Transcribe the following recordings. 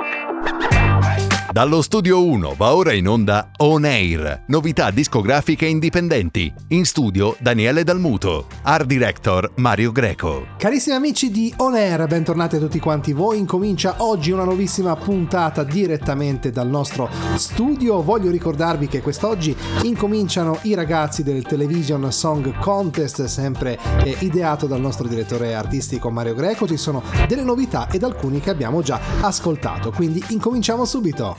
Ha ha Dallo studio 1 va ora in onda On Air, novità discografiche indipendenti. In studio Daniele Dalmuto, art director Mario Greco. Carissimi amici di On Air, bentornati a tutti quanti voi. Incomincia oggi una nuovissima puntata direttamente dal nostro studio. Voglio ricordarvi che quest'oggi incominciano i ragazzi del Television Song Contest, sempre eh, ideato dal nostro direttore artistico Mario Greco. Ci sono delle novità ed alcuni che abbiamo già ascoltato, quindi incominciamo subito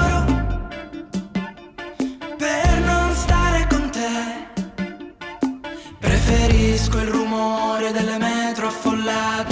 Si parte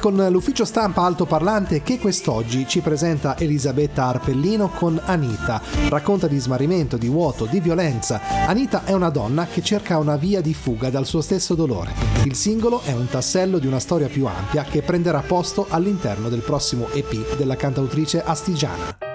con l'ufficio stampa altoparlante che quest'oggi ci presenta Elisabetta Arpellino con Anita. Racconta di smarrimento, di vuoto, di violenza. Anita è una donna che cerca una via di fuga dal suo stesso dolore. Il singolo è un tassello di una storia più ampia che prenderà posto all'interno del prossimo EP della cantautrice astigiana.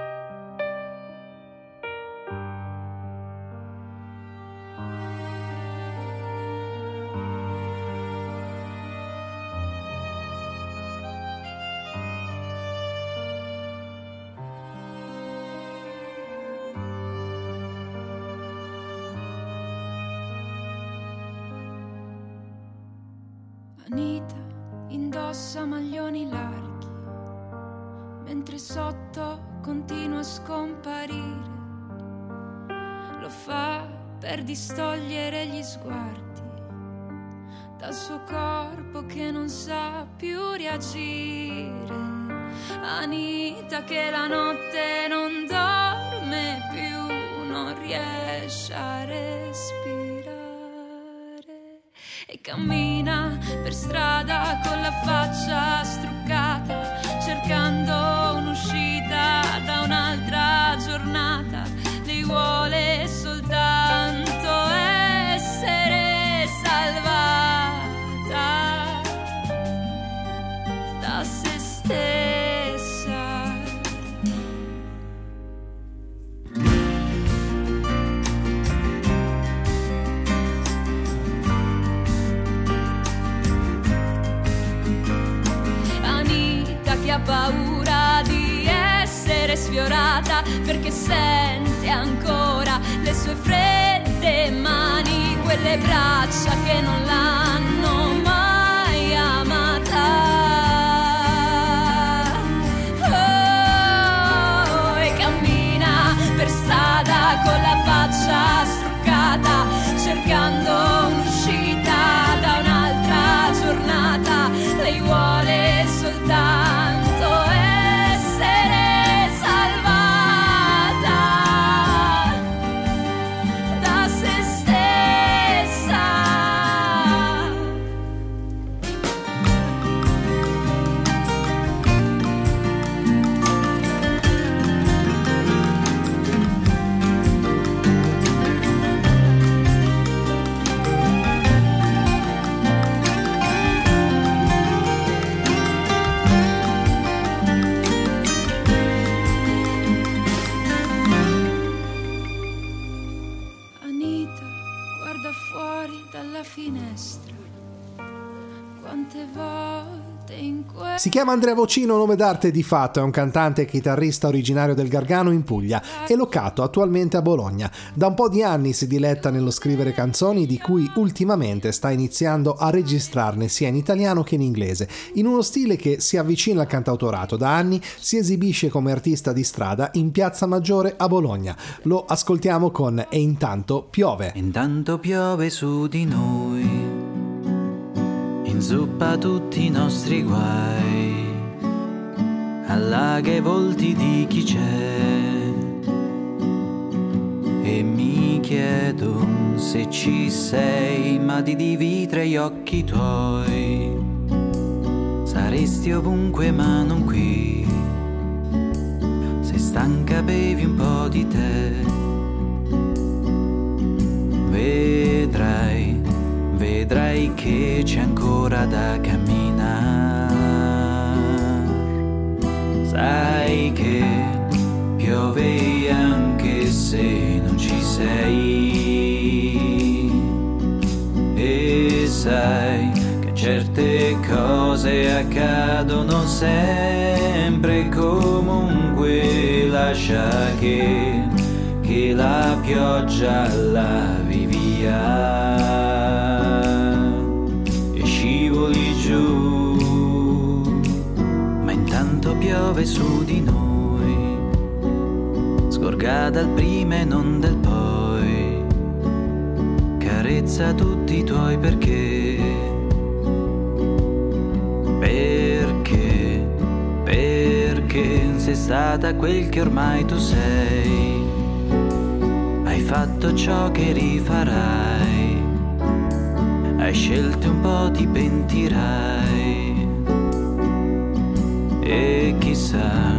Sue fredde mani, quelle braccia che non l'hanno Si chiama Andrea Vocino, nome d'arte di fatto, è un cantante e chitarrista originario del Gargano in Puglia e locato attualmente a Bologna. Da un po' di anni si diletta nello scrivere canzoni di cui ultimamente sta iniziando a registrarne sia in italiano che in inglese, in uno stile che si avvicina al cantautorato. Da anni si esibisce come artista di strada in Piazza Maggiore a Bologna. Lo ascoltiamo con E intanto piove. Intanto piove su di noi, inzuppa tutti i nostri guai, allaga i volti di chi c'è. E mi chiedo se ci sei, ma di dividere gli occhi tuoi. Saresti ovunque ma non qui. Se stanca bevi un po' di tè. Vedrai, vedrai che c'è ancora da camminare. Sai che piove anche se non ci sei. E sai che certe cose accadono sempre comunque lascia che, che la pioggia lavi via intanto piove su di noi. Scorga dal prima e non del poi. Carezza tutti i tuoi perché. Perché perché sei stata quel che ormai tu sei. Hai fatto ciò che rifarai. Hai scelto un po' ti pentirai e chissà,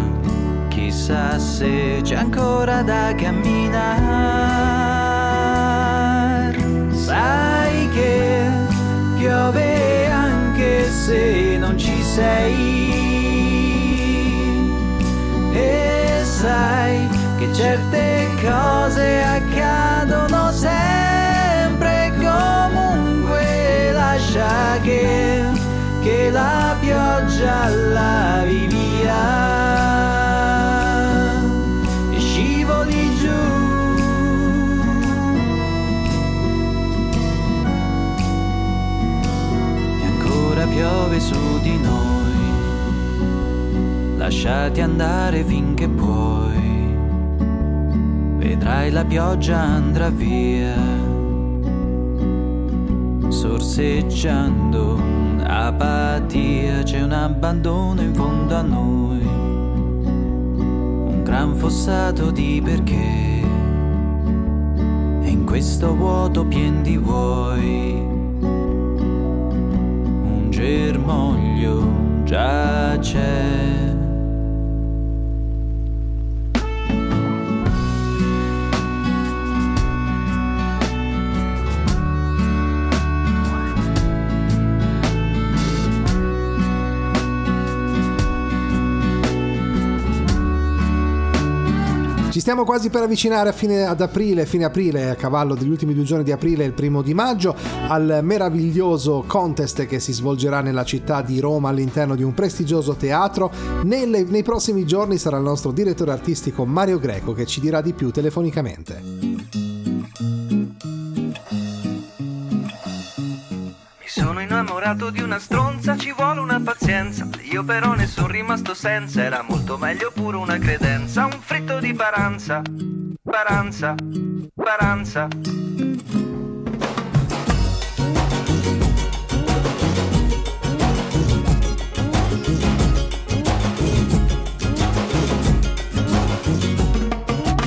chissà se c'è ancora da camminare. Sai che piove anche se non ci sei. E sai che certe cose accadono sempre comunque lascia che, la pioggia lavi via. E scivoli giù. E ancora piove su di noi. Lasciati andare finché puoi. Vedrai la pioggia andrà via. Sorseggiando apatia c'è un abbandono in fondo a noi. Un gran fossato di perché. E in questo vuoto pien di vuoi. Un germoglio già c'è stiamo quasi per avvicinare a fine ad aprile, fine aprile, a cavallo degli ultimi due giorni di aprile e il primo di maggio, al meraviglioso contest che si svolgerà nella città di Roma all'interno di un prestigioso teatro. Nelle, nei prossimi giorni sarà il nostro direttore artistico Mario Greco che ci dirà di più telefonicamente. Innamorato di una stronza ci vuole una pazienza. Io però ne sono rimasto senza Era molto meglio pure una credenza. Un fritto di paranza Paranza Paranza.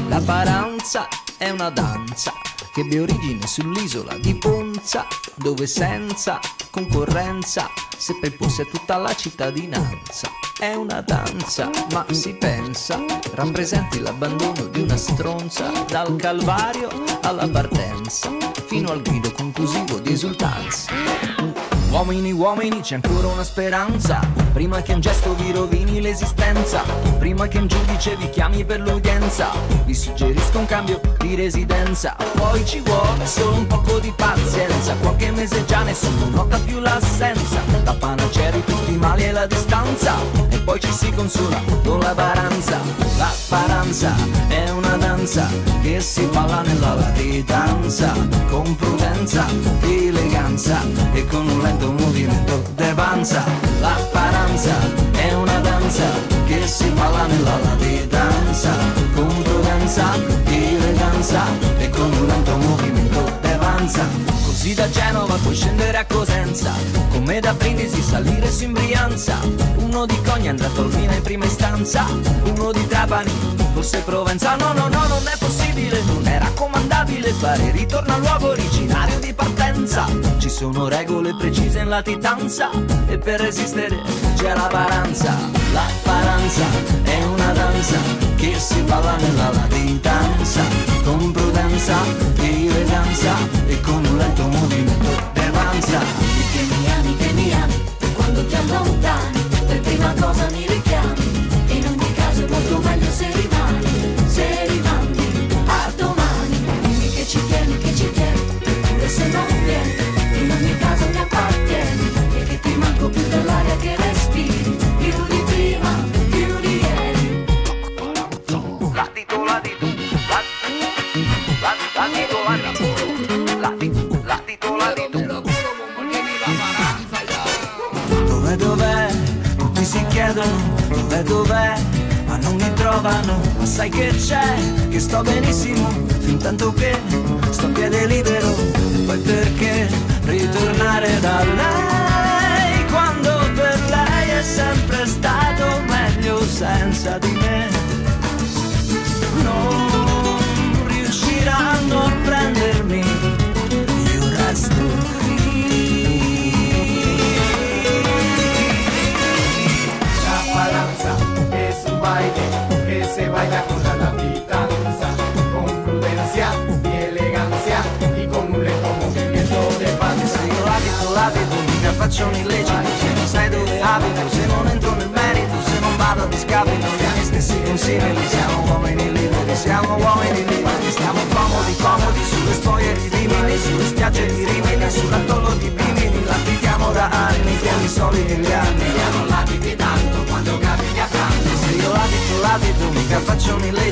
La paranza è una danza che ebbe origine sull'isola di Ponza, dove senza concorrenza seppe imporsi a tutta la cittadinanza. È una danza, ma si pensa, rappresenti l'abbandono di una stronza dal calvario alla partenza, fino al grido conclusivo di esultanza. Uomini, uomini, c'è ancora una speranza. Prima che un gesto vi rovini l'esistenza. Prima che un giudice vi chiami per l'udienza. Vi suggerisco un cambio di residenza. Poi ci vuole solo un poco di pazienza. Qualche mese già nessuno nota più l'assenza. La panacea di tutti i mali è la distanza. E poi ci si consola con la baranza. La paranza è una danza che si balla nella latitanza. Con prudenza, eleganza e con un lento lento movimento de panza La paranza è una danza che si balla nella latitanza. Con prudenza, eleganza e con un lento movimento de panza Così da Genova puoi scendere a Cosenza. Come da Brindisi salire su in Brianza. Uno di Cogna andrà a Tolmina in prima istanza. Uno di Trapani, forse Provenza. No, no, no, non è possibile, non è raccomandabile Fare ritorno al luogo originario di partenza. Ci sono regole precise in latitanza E per resistere c'è la paranza. La paranza è una danza che si balla nella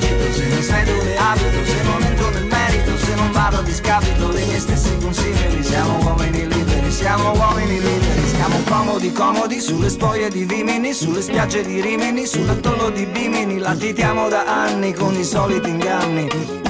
illecito Se non sai dove abito, se non entro nel merito Se non vado a discapito dei miei stessi consigli Siamo uomini liberi, siamo uomini liberi Stiamo comodi, comodi sulle spoglie di Vimini Sulle spiagge di Rimini, sull'atollo di Bimini Latitiamo da anni con i soliti inganni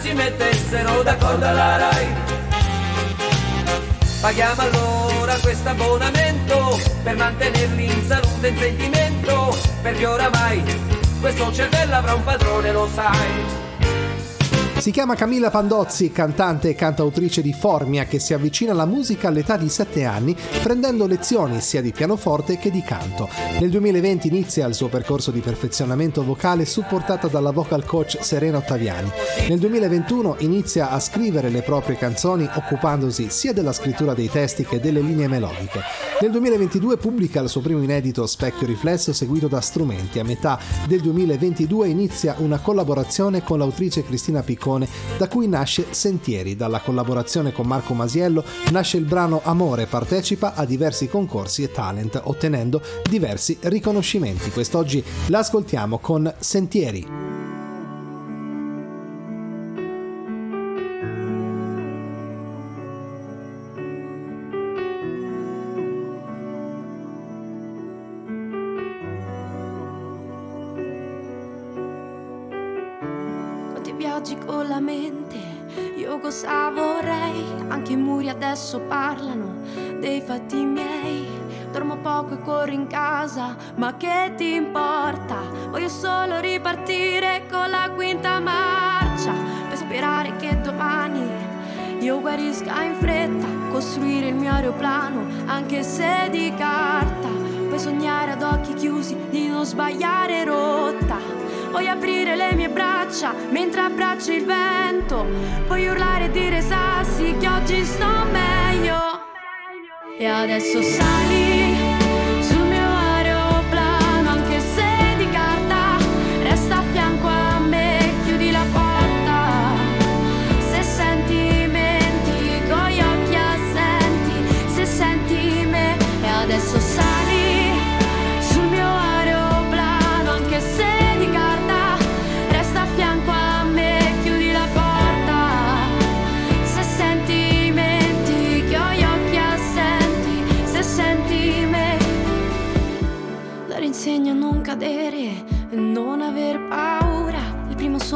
si mettessero d'accordo alla Rai. Paghiamo allora questo abbonamento per mantenerli in salute e in sentimento, perché oramai questo cervello avrà un padrone, lo sai. Si chiama Camilla Pandozzi, cantante e cantautrice di Formia che si avvicina alla musica all'età di 7 anni prendendo lezioni sia di pianoforte che di canto. Nel 2020 inizia il suo percorso di perfezionamento vocale supportata dalla vocal coach Serena Ottaviani. Nel 2021 inizia a scrivere le proprie canzoni occupandosi sia della scrittura dei testi che delle linee melodiche. Nel 2022 pubblica il suo primo inedito Specchio Riflesso seguito da strumenti. A metà del 2022 inizia una collaborazione con l'autrice Cristina Piccone da cui nasce Sentieri. Dalla collaborazione con Marco Masiello nasce il brano Amore, partecipa a diversi concorsi e talent ottenendo diversi riconoscimenti. Quest'oggi l'ascoltiamo con Sentieri. Viaggi con la mente, io cosa vorrei? Anche i muri adesso parlano dei fatti miei. Dormo poco e corro in casa, ma che ti importa? Voglio solo ripartire con la quinta marcia per sperare che domani io guarisca in fretta, costruire il mio aeroplano, anche se di carta. Puoi sognare ad occhi chiusi di non sbagliare rotta. Voglio aprire le mie braccia mentre abbraccio il vento. Voglio urlare e dire sassi che oggi sto meglio. E adesso sali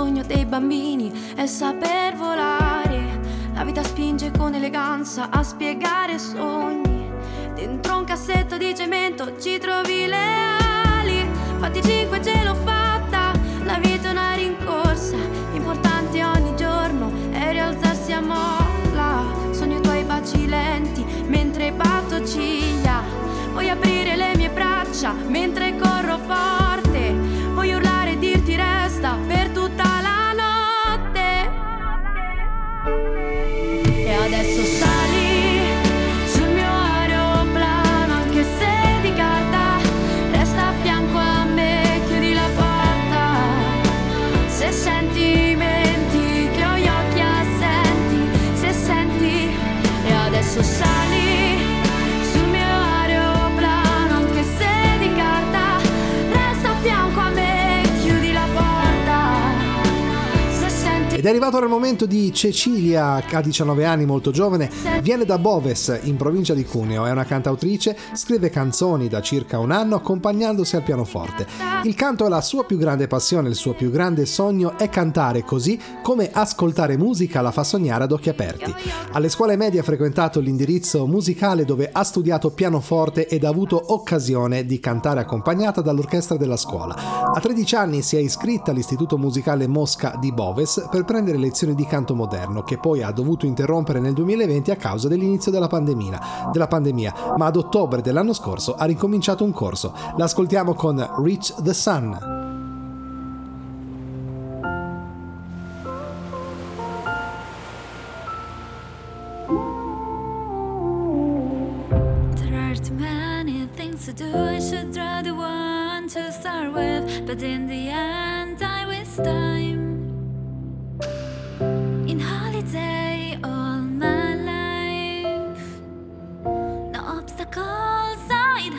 sogno dei bambini è saper volare. La vita spinge con eleganza a spiegare sogni. Dentro un cassetto di cemento ci trovi le ali. Fatti cinque ce l'ho fatta, la vita è una rincorsa. Importante ogni giorno è rialzarsi a molla. Sogno i tuoi baci lenti mentre batto ciglia. Voglio aprire le mie braccia mentre corro forte. Ed è arrivato ora il momento di Cecilia, che ha 19 anni, molto giovane, viene da Boves, in provincia di Cuneo, è una cantautrice, scrive canzoni da circa un anno accompagnandosi al pianoforte. Il canto è la sua più grande passione, il suo più grande sogno è cantare così come ascoltare musica la fa sognare ad occhi aperti. Alle scuole medie ha frequentato l'indirizzo musicale dove ha studiato pianoforte ed ha avuto occasione di cantare accompagnata dall'orchestra della scuola. A 13 anni si è iscritta all'Istituto Musicale Mosca di Boves per prendere lezioni di canto moderno, che poi ha dovuto interrompere nel 2020 a causa dell'inizio della pandemia, della pandemia ma ad ottobre dell'anno scorso ha ricominciato un corso. L'ascoltiamo con Reach the Sun. There call sign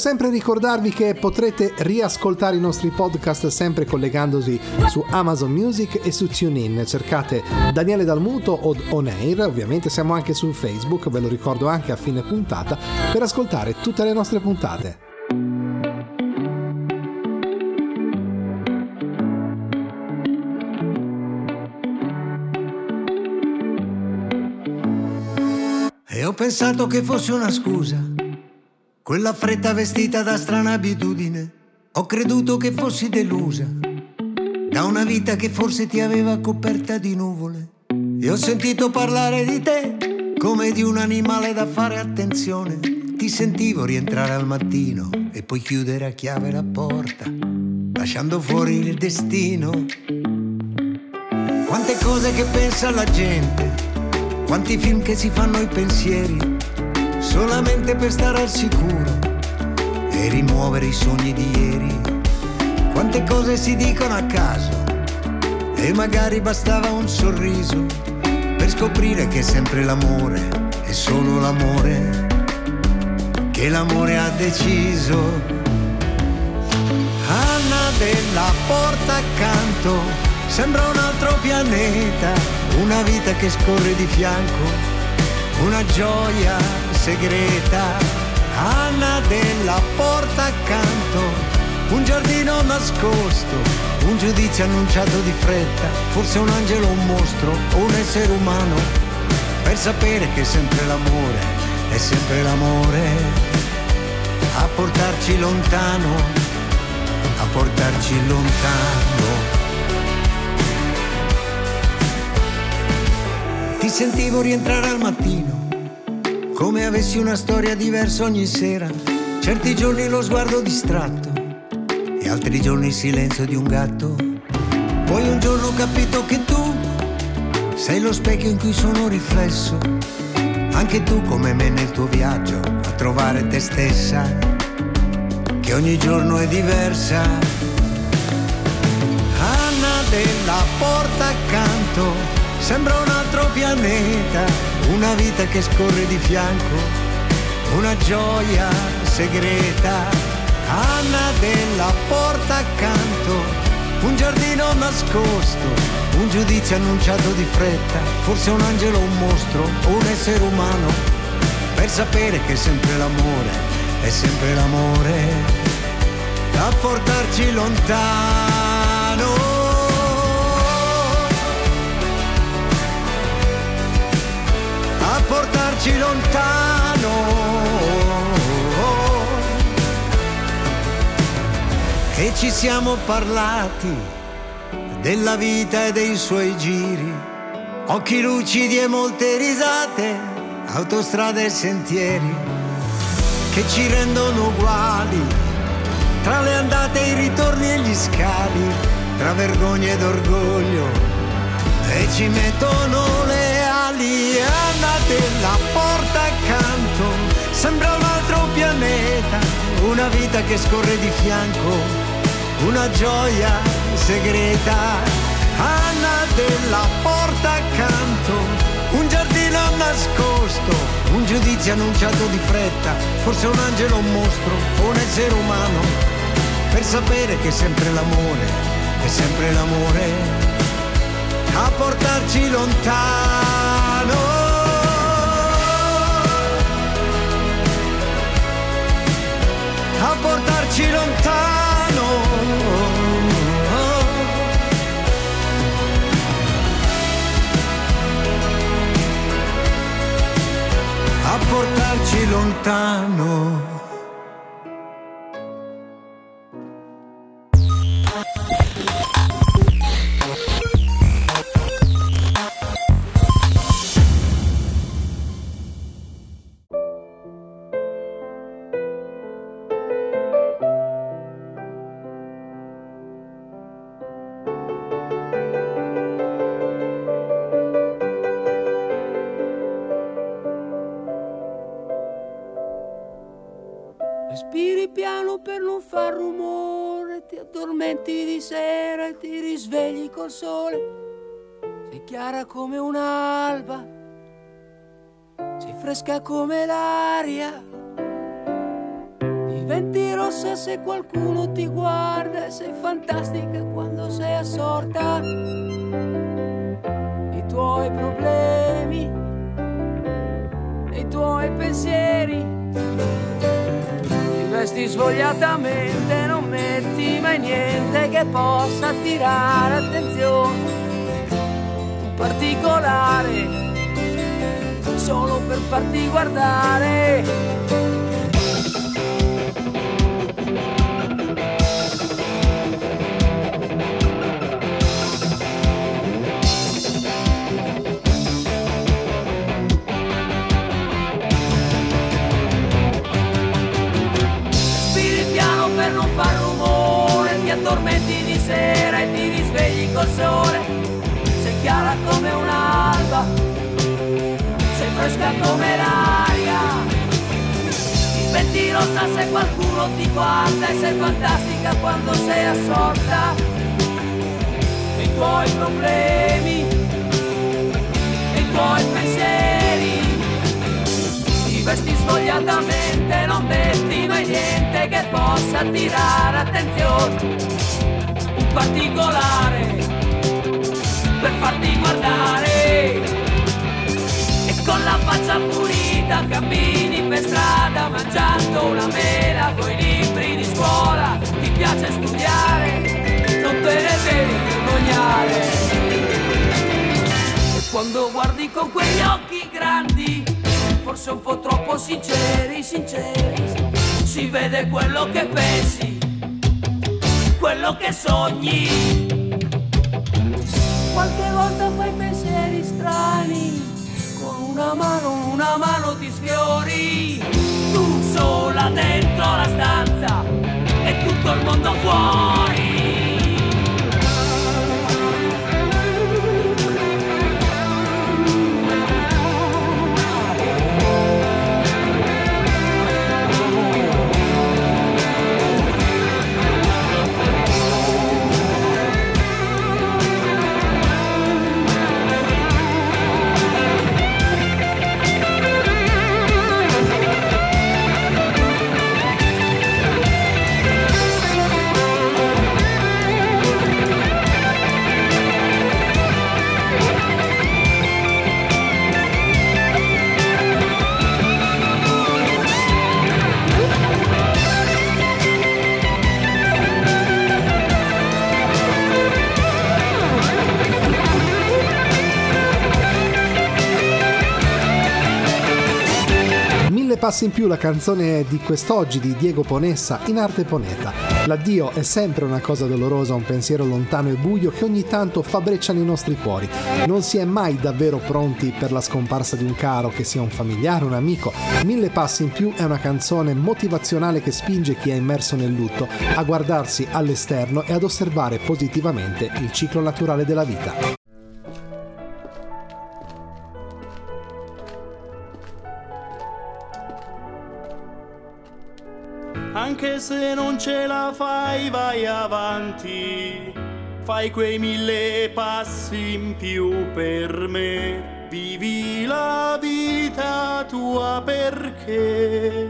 sempre ricordarvi che potrete riascoltare i nostri podcast sempre collegandosi su Amazon Music e su TuneIn. Cercate Daniele Dalmuto o On Air, ovviamente siamo anche su Facebook, ve lo ricordo anche a fine puntata, per ascoltare tutte le nostre puntate. E ho pensato che fosse una scusa, quella fretta vestita da strana abitudine. Ho creduto che fossi delusa da una vita che forse ti aveva coperta di nuvole. E ho sentito parlare di te come di un animale da fare attenzione. Ti sentivo rientrare al mattino e poi chiudere a chiave la porta, lasciando fuori il destino. Quante cose che pensa la gente, quanti film che si fanno i pensieri, solamente per stare al sicuro e rimuovere i sogni di ieri. Quante cose si dicono a caso e magari bastava un sorriso per scoprire che sempre l'amore è solo l'amore, che l'amore ha deciso. Anna della porta accanto sembra un altro pianeta, una vita che scorre di fianco, una gioia segreta. Anna della porta accanto, un giardino nascosto, un giudizio annunciato di fretta, forse un angelo, un mostro o un essere umano, per sapere che è sempre l'amore, è sempre l'amore, a portarci lontano, a portarci lontano. Ti sentivo rientrare al mattino, come avessi una storia diversa ogni sera. Certi giorni lo sguardo distratto e altri giorni il silenzio di un gatto. Poi un giorno ho capito che tu sei lo specchio in cui sono riflesso. Anche tu come me nel tuo viaggio a trovare te stessa, che ogni giorno è diversa. Anna della porta accanto, sembra un altro pianeta, una vita che scorre di fianco, una gioia segreta. Anna della porta accanto, un giardino nascosto, un giudizio annunciato di fretta, forse un angelo, un mostro o un essere umano, per sapere che è sempre l'amore, è sempre l'amore, a portarci lontano. Portarci lontano. E ci siamo parlati della vita e dei suoi giri, occhi lucidi e molte risate, autostrade e sentieri che ci rendono uguali, tra le andate, i ritorni e gli scali, tra vergogna ed orgoglio, e ci mettono le ali, Anna della porta accanto, sembra un altro pianeta, una vita che scorre di fianco una gioia segreta. Anna della porta accanto, un giardino nascosto, un giudizio annunciato di fretta, forse un angelo, un mostro o un essere umano, per sapere che è sempre l'amore, è sempre l'amore, a portarci lontano. A portarci lontano. A portarci lontano. Respiri piano per non far rumore, ti addormenti di sera e ti risvegli col sole. Sei chiara come un'alba, sei fresca come l'aria. Diventi rossa se qualcuno ti guarda e sei fantastica quando sei assorta. I tuoi problemi, i tuoi pensieri vesti svogliatamente, non metti mai niente che possa attirare attenzione. Particolare, solo per farti guardare. Sera e ti risvegli col sole. Sei chiara come un'alba, sei fresca come l'aria. Diventi rossa se qualcuno ti guarda e sei fantastica quando sei assorta. I tuoi problemi, i tuoi pensieri ti vesti svogliatamente, non metti mai niente che possa attirare attenzione. Particolare, per farti guardare. E con la faccia pulita cammini per strada mangiando una mela coi libri di scuola ti piace studiare non te ne devi vergognare. E quando guardi con quegli occhi grandi forse un po' troppo sinceri sinceri si vede quello che pensi quello che sogni. Qualche volta fai pensieri strani con una mano, una mano ti sfiori. Tu sola dentro la stanza e tutto il mondo fuori passi in più la canzone di quest'oggi di Diego Ponessa in arte Poneta. L'addio è sempre una cosa dolorosa, un pensiero lontano e buio che ogni tanto fa breccia nei nostri cuori. Non si è mai davvero pronti per la scomparsa di un caro, che sia un familiare, un amico. Mille passi in più è una canzone motivazionale che spinge chi è immerso nel lutto a guardarsi all'esterno e ad osservare positivamente il ciclo naturale della vita. Anche se non ce la fai, vai avanti. Fai quei mille passi in più per me. Vivi la vita tua perché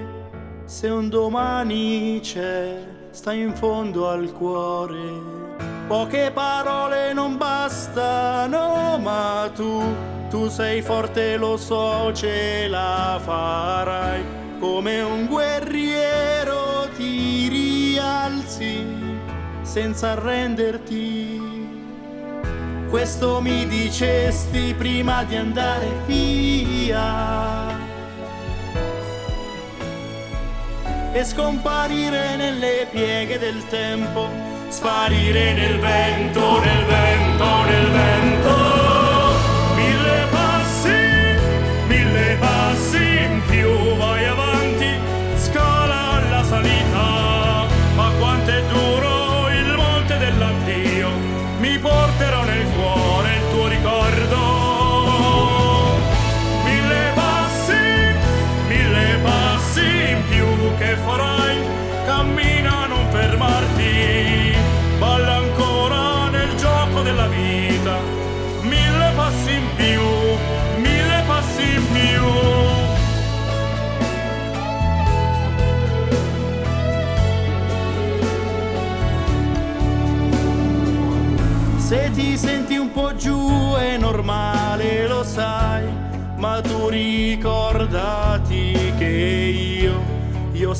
se un domani c'è, sta in fondo al cuore. Poche parole non bastano, ma tu, tu sei forte, lo so, ce la farai. Come un guerriero ti rialzi senza arrenderti. Questo mi dicesti prima di andare via e scomparire nelle pieghe del tempo, sparire nel vento, nel vento, nel vento. Salita,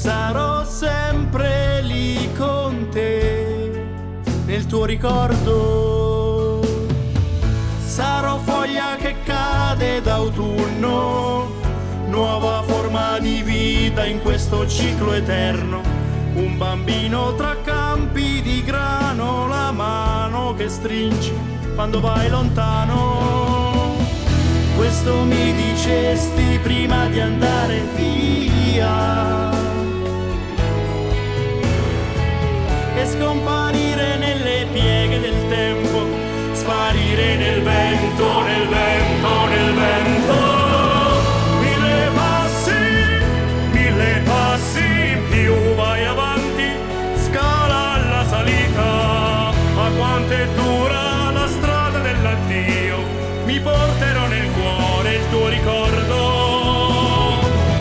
sarò sempre lì con te, nel tuo ricordo. Sarò foglia che cade d'autunno, nuova forma di vita in questo ciclo eterno. Un bambino tra campi di grano, la mano che stringi quando vai lontano. Questo mi dicesti prima di andare via. Scomparire nelle pieghe del tempo, sparire nel vento, nel vento, nel vento.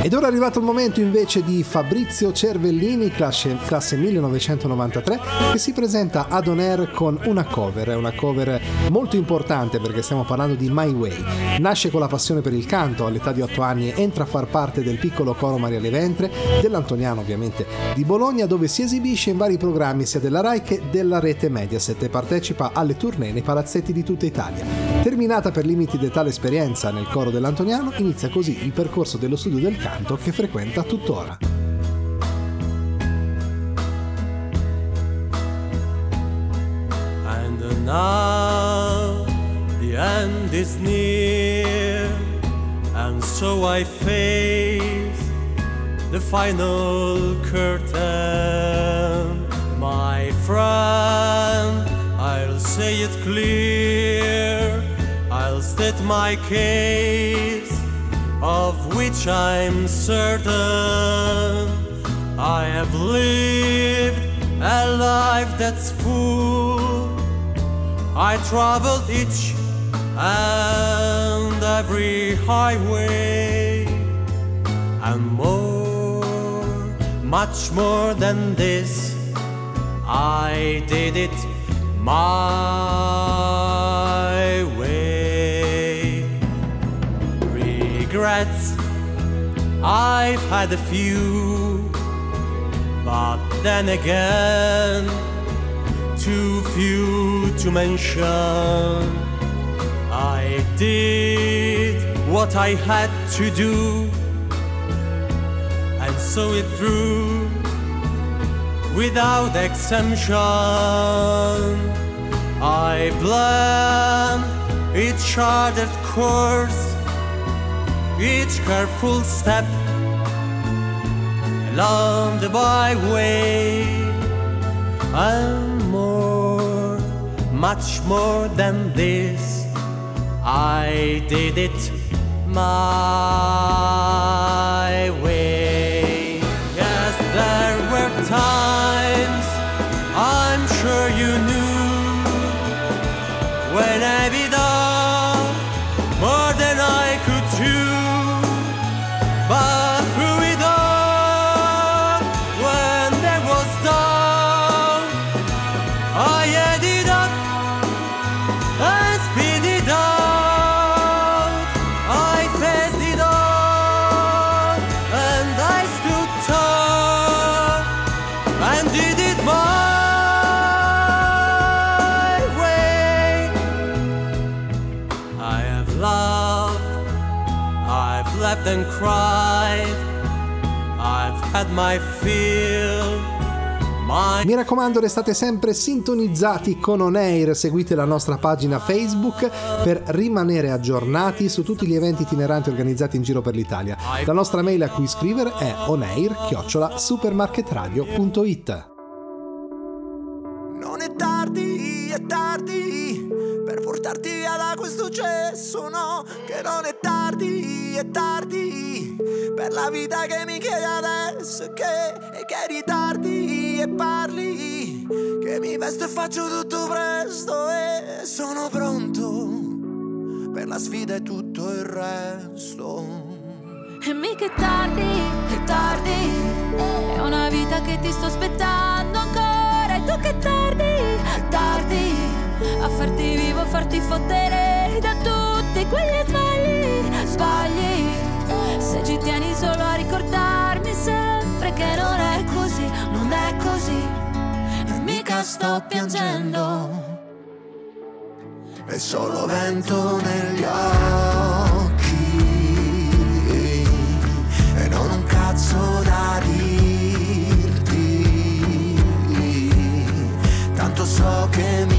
Ed ora è arrivato il momento invece di Fabrizio Cervellini, classe, classe 1993, che si presenta ad On Air con una cover, una cover molto importante perché stiamo parlando di My Way. Nasce con la passione per il canto, all'età di 8 anni entra a far parte del piccolo coro Maria Leventre, dell'Antoniano ovviamente di Bologna, dove si esibisce in vari programmi sia della Rai che della rete Mediaset e partecipa alle tournée nei palazzetti di tutta Italia. Terminata per limiti di tale esperienza nel coro dell'Antoniano, inizia così il percorso dello studio del canto che frequenta tuttora. And now the end is near, and so I face the final curtain. My friend, I'll say it clear, I'll state my case, of which I'm certain. I have lived a life that's full. I traveled each and every highway and more, much more than this. I did it my Regrets, I've had a few, but then again, too few to mention. I did what I had to do and saw it through without exemption. I planned each charted course, each careful step along the byway, and more, much more than this. I did it my Mi raccomando, restate sempre sintonizzati con On Air, seguite la nostra pagina Facebook per rimanere aggiornati su tutti gli eventi itineranti organizzati in giro per l'Italia. La nostra mail a cui scrivere è onair-supermarketradio.it. Non è tardi, è tardi per portarti via da questo cesso, no, che non è tardi, è tardi per la vita che mi chiedi adesso che, e che ritardi e parli, che mi vesto e faccio tutto presto e sono pronto per la sfida e tutto il resto. E mica è tardi, è tardi È una vita che ti sto aspettando ancora E tu che tardi, è tardi A farti vivo, farti fottere Da tutti quegli sbagli, sbagli Se ci tieni solo a ricordarmi sempre Che non è così Sto piangendo È solo vento negli occhi e non un cazzo da dirti. Tanto so che mi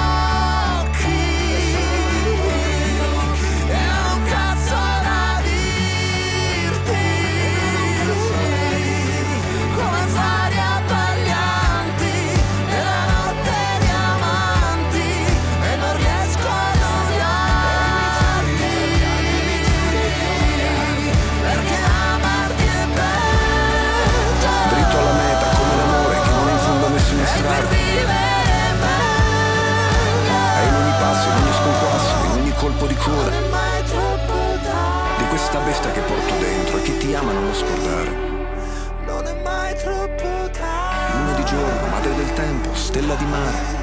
Stella di mare.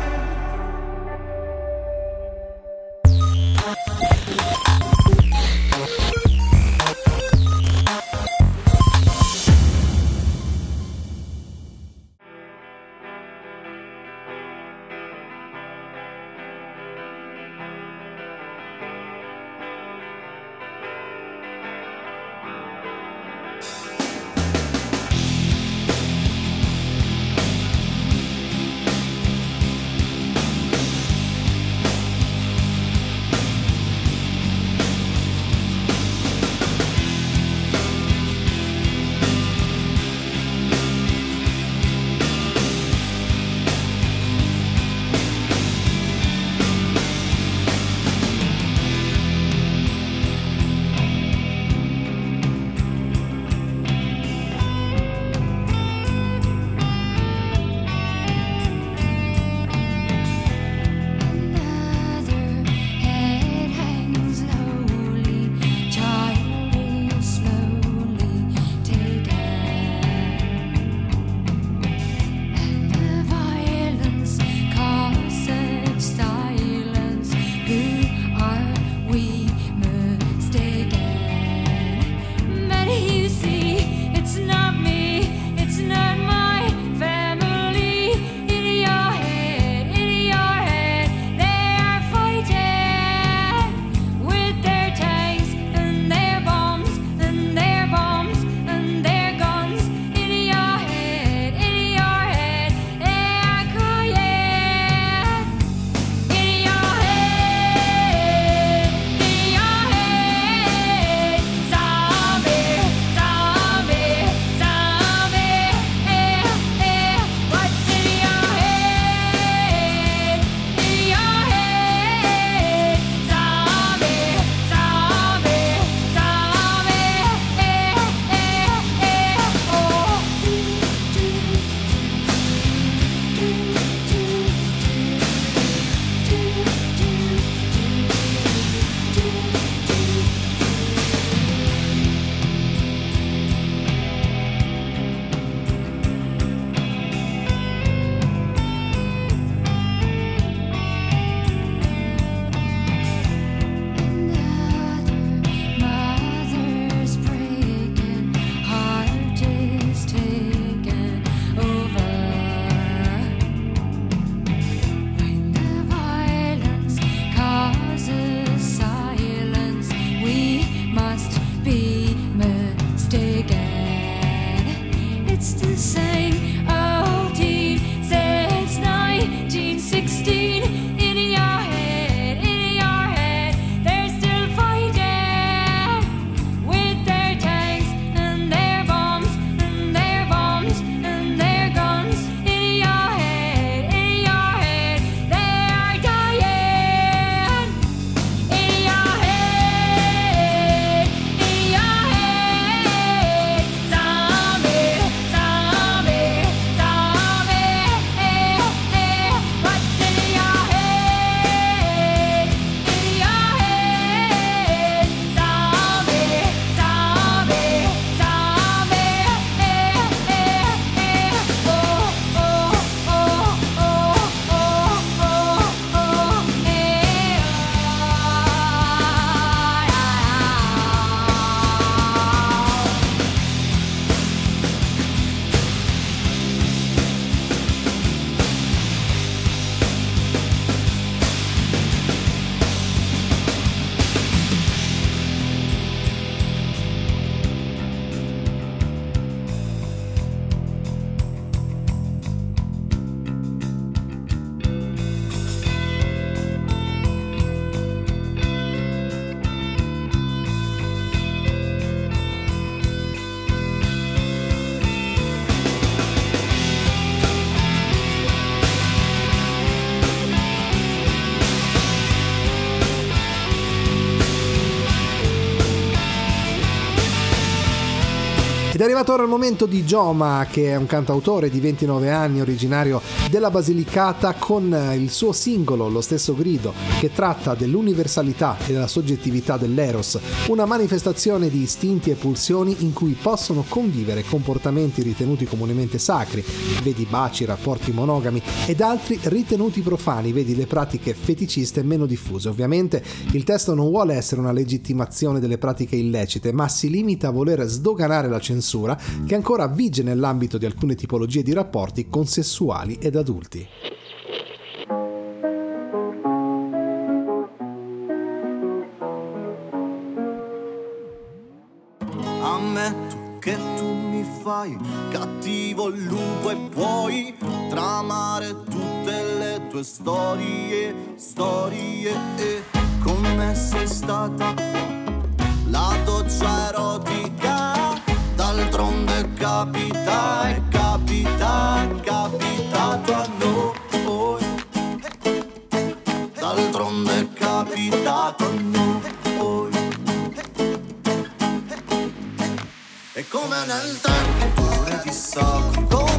Arrivato ora il momento di Joma, che è un cantautore di 29 anni, originario della Basilicata, con il suo singolo Lo stesso grido, che tratta dell'universalità e della soggettività dell'eros, una manifestazione di istinti e pulsioni in cui possono convivere comportamenti ritenuti comunemente sacri, vedi baci, rapporti monogami, ed altri ritenuti profani, vedi le pratiche feticiste meno diffuse. Ovviamente il testo non vuole essere una legittimazione delle pratiche illecite, ma si limita a voler sdoganare la censura che ancora vige nell'ambito di alcune tipologie di rapporti consessuali ed adulti. Ammetto che tu mi fai cattivo lupo e puoi tramare tutte le tue storie, storie e come sei stata la doccia erotica d'altronde capita e capita è capitato a noi. D'altronde è capitato a noi. E come nel tempo pure ti sacro Come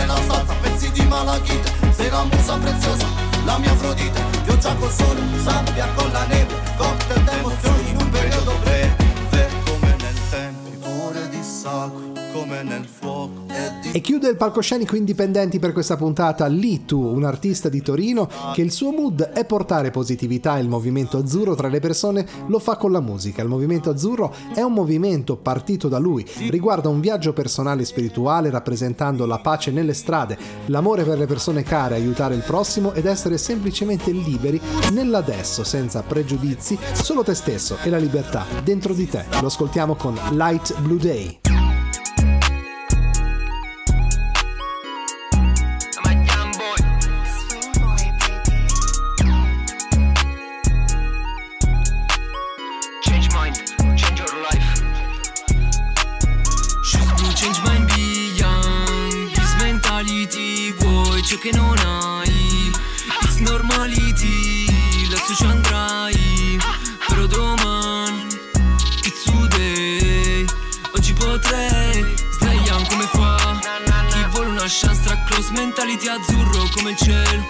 nella stanza pezzi di malachite sei la musa preziosa la mia Afrodite. Pioggia col sole sabbia con la neve cocktail d'emozioni in un periodo breve come nel tempo. Pure di sacro come nel fuoco e chiude il palcoscenico indipendenti per questa puntata Litu, un artista di Torino che il suo mood è portare positività e il movimento azzurro tra le persone lo fa con la musica. Il movimento azzurro è un movimento partito da lui, riguarda un viaggio personale e spirituale rappresentando la pace nelle strade, l'amore per le persone care, aiutare il prossimo ed essere semplicemente liberi nell'adesso, senza pregiudizi, solo te stesso e la libertà dentro di te. Lo ascoltiamo con Light Blue Day. Mentality azzurro come il cielo.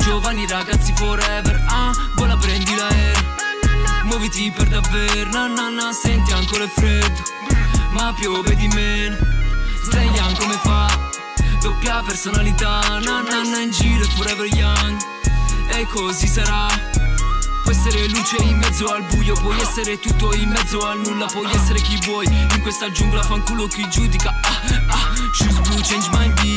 Giovani ragazzi forever, ah, vola prendi l'aereo Muoviti per davvero, na na senti ancora il freddo. Ma piove di meno, young come fa. Doppia personalità, na na na, in giro forever young. E così sarà. Puoi essere luce in mezzo al buio Puoi essere tutto in mezzo al nulla Puoi essere chi vuoi. In questa giungla fanculo chi giudica ah, ah. Shoes blue, change my be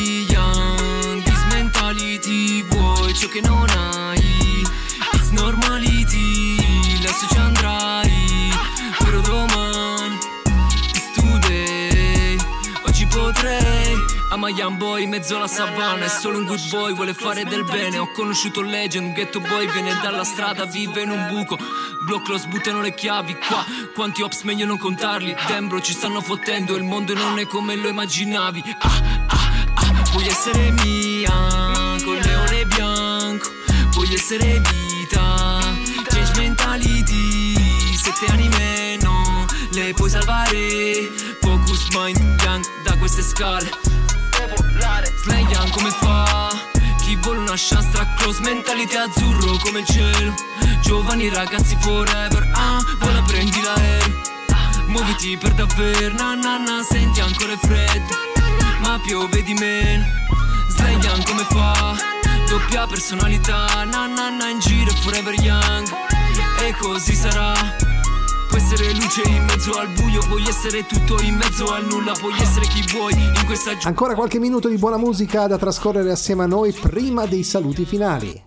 chiama Young Boy mezzo alla savana. È solo un good boy, vuole fare del bene. Ho conosciuto legend, un ghetto boy Viene dalla strada, vive in un buco. Block lo sbuttano le chiavi qua. Quanti ops meglio non contarli. Dembro ci stanno fottendo Il mondo non è come lo immaginavi. Ah, ah, ah Puoi essere mia Col leone bianco. Puoi essere vita Change mentality. Sette anime no Le puoi salvare. Focus mind young da queste scale Slay young come fa? Chi vuole una chance tra close? Mentality azzurro come il cielo. Giovani ragazzi forever. Ah, vola prendi l'aereo. Muoviti per davvero. Na na na senti ancora il freddo. Ma piove di meno. Slay young come fa? Doppia personalità. Na na na in giro forever young. E così sarà Puoi essere luce in mezzo al buio, puoi essere tutto in mezzo al nulla, puoi essere chi vuoi in questa giornata. Ancora qualche minuto di buona musica da trascorrere assieme a noi prima dei saluti finali.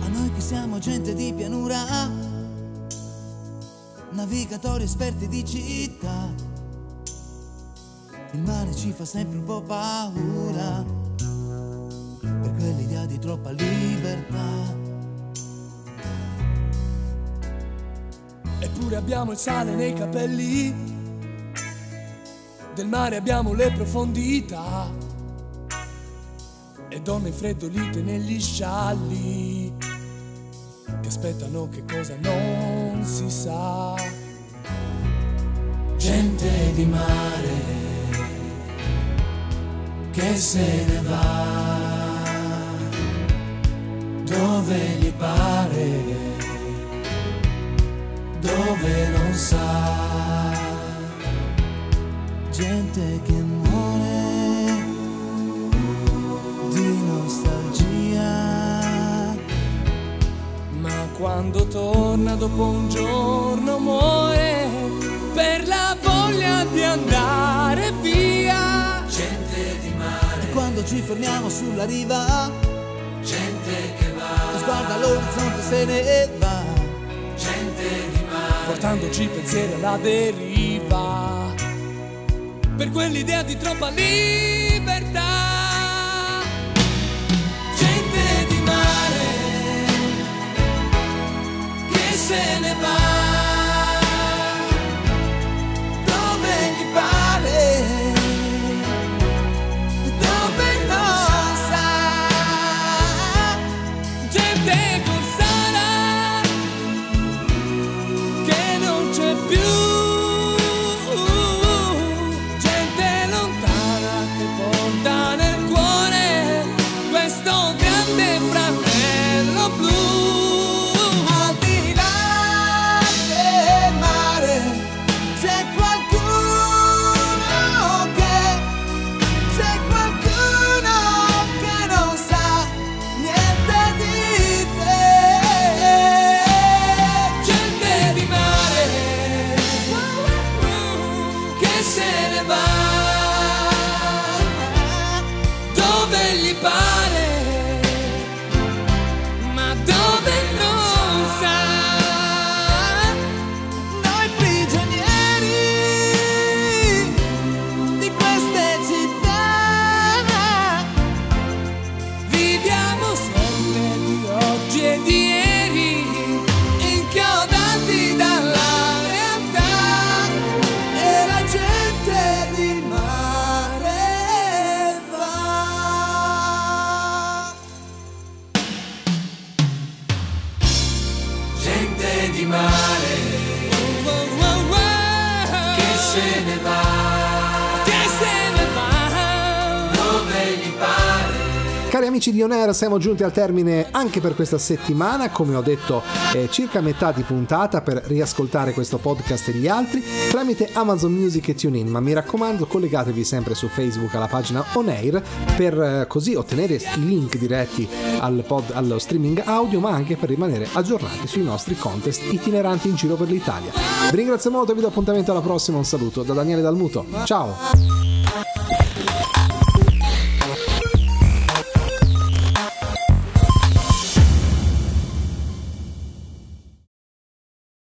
A noi che siamo gente di pianura, navigatori esperti di città, il mare ci fa sempre un po' paura, per quell'idea di troppa libertà. Eppure abbiamo il sale nei capelli, del mare abbiamo le profondità e donne freddolite negli scialli che aspettano che cosa non si sa. Gente di mare che se ne va dove gli pare, dove non sa. Gente che muore di nostalgia. Ma quando torna dopo un giorno muore per la voglia di andare via. Gente di mare, E quando ci fermiamo sulla riva, va, sguarda l'orizzonte se ne va. gente di mare, portandoci pensieri alla deriva. Per quell'idea di troppa libertà. gente di mare che se ne va Air, siamo giunti al termine anche per questa settimana. Come ho detto, è circa metà di puntata per riascoltare questo podcast e gli altri tramite Amazon Music e TuneIn. Ma mi raccomando, collegatevi sempre su Facebook alla pagina On Air per eh, così ottenere i link diretti al pod- allo streaming audio, ma anche per rimanere aggiornati sui nostri contest itineranti in giro per l'Italia. Vi ringrazio molto e vi do appuntamento alla prossima. Un saluto da Daniele Dalmuto. Ciao!